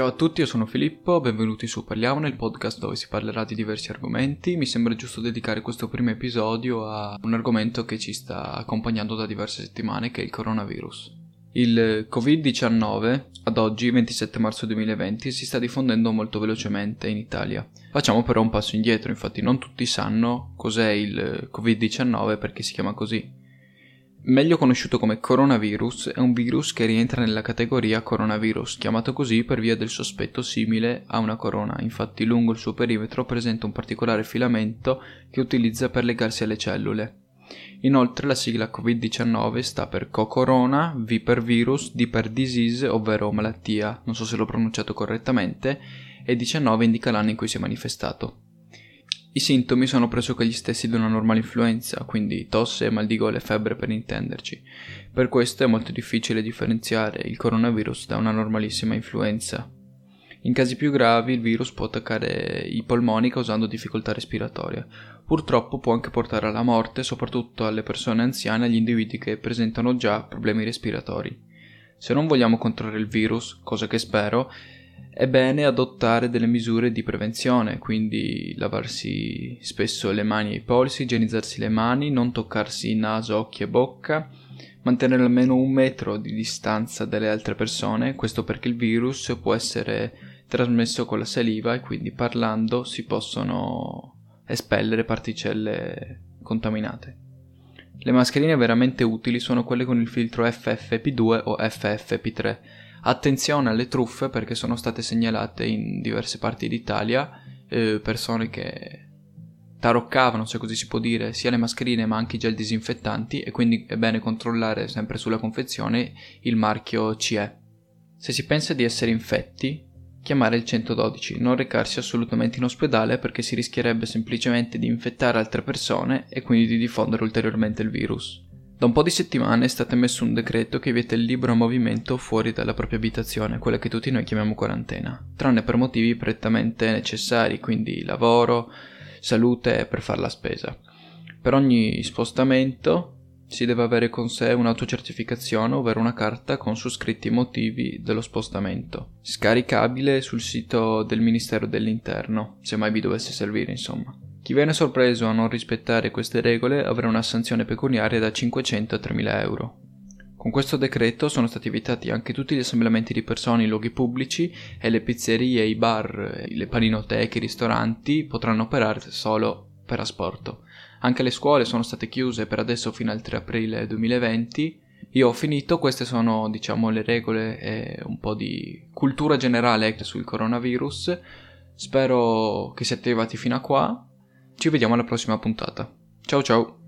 Ciao a tutti, io sono Filippo, benvenuti su Parliamo, nel podcast dove si parlerà di diversi argomenti. Mi sembra giusto dedicare questo primo episodio a un argomento che ci sta accompagnando da diverse settimane, che è il coronavirus. Il Covid-19 ad oggi, 27 marzo 2020, si sta diffondendo molto velocemente in Italia. Facciamo però un passo indietro, infatti non tutti sanno cos'è il Covid-19 perché si chiama così. Meglio conosciuto come coronavirus, è un virus che rientra nella categoria coronavirus, chiamato così per via del sospetto simile a una corona, infatti lungo il suo perimetro presenta un particolare filamento che utilizza per legarsi alle cellule. Inoltre la sigla Covid-19 sta per co-corona, V per virus, D per disease, ovvero malattia, non so se l'ho pronunciato correttamente, e 19 indica l'anno in cui si è manifestato. I sintomi sono pressoché gli stessi di una normale influenza, quindi tosse, mal di gola e febbre per intenderci. Per questo è molto difficile differenziare il coronavirus da una normalissima influenza. In casi più gravi il virus può attaccare i polmoni causando difficoltà respiratoria. Purtroppo può anche portare alla morte, soprattutto alle persone anziane e agli individui che presentano già problemi respiratori. Se non vogliamo controllare il virus, cosa che spero, è bene adottare delle misure di prevenzione, quindi lavarsi spesso le mani e i polsi, igienizzarsi le mani, non toccarsi naso, occhi e bocca, mantenere almeno un metro di distanza dalle altre persone, questo perché il virus può essere trasmesso con la saliva e quindi parlando si possono espellere particelle contaminate. Le mascherine veramente utili sono quelle con il filtro FFP2 o FFP3 Attenzione alle truffe perché sono state segnalate in diverse parti d'Italia eh, persone che taroccavano, se così si può dire, sia le mascherine ma anche i gel disinfettanti e quindi è bene controllare sempre sulla confezione il marchio CE. Se si pensa di essere infetti, chiamare il 112, non recarsi assolutamente in ospedale perché si rischierebbe semplicemente di infettare altre persone e quindi di diffondere ulteriormente il virus. Da un po' di settimane è stato emesso un decreto che vieta il libero movimento fuori dalla propria abitazione, quella che tutti noi chiamiamo quarantena, tranne per motivi prettamente necessari, quindi lavoro, salute e per fare la spesa. Per ogni spostamento si deve avere con sé un'autocertificazione, ovvero una carta con su scritti i motivi dello spostamento, scaricabile sul sito del Ministero dell'Interno, se mai vi dovesse servire, insomma. Chi viene sorpreso a non rispettare queste regole avrà una sanzione pecuniaria da 500 a 3000 euro. Con questo decreto sono stati vietati anche tutti gli assemblamenti di persone in luoghi pubblici e le pizzerie, i bar, le paninoteche, i ristoranti potranno operare solo per asporto. Anche le scuole sono state chiuse per adesso fino al 3 aprile 2020. Io ho finito, queste sono diciamo le regole e un po' di cultura generale sul coronavirus. Spero che siate arrivati fino a qua ci vediamo alla prossima puntata. Ciao ciao!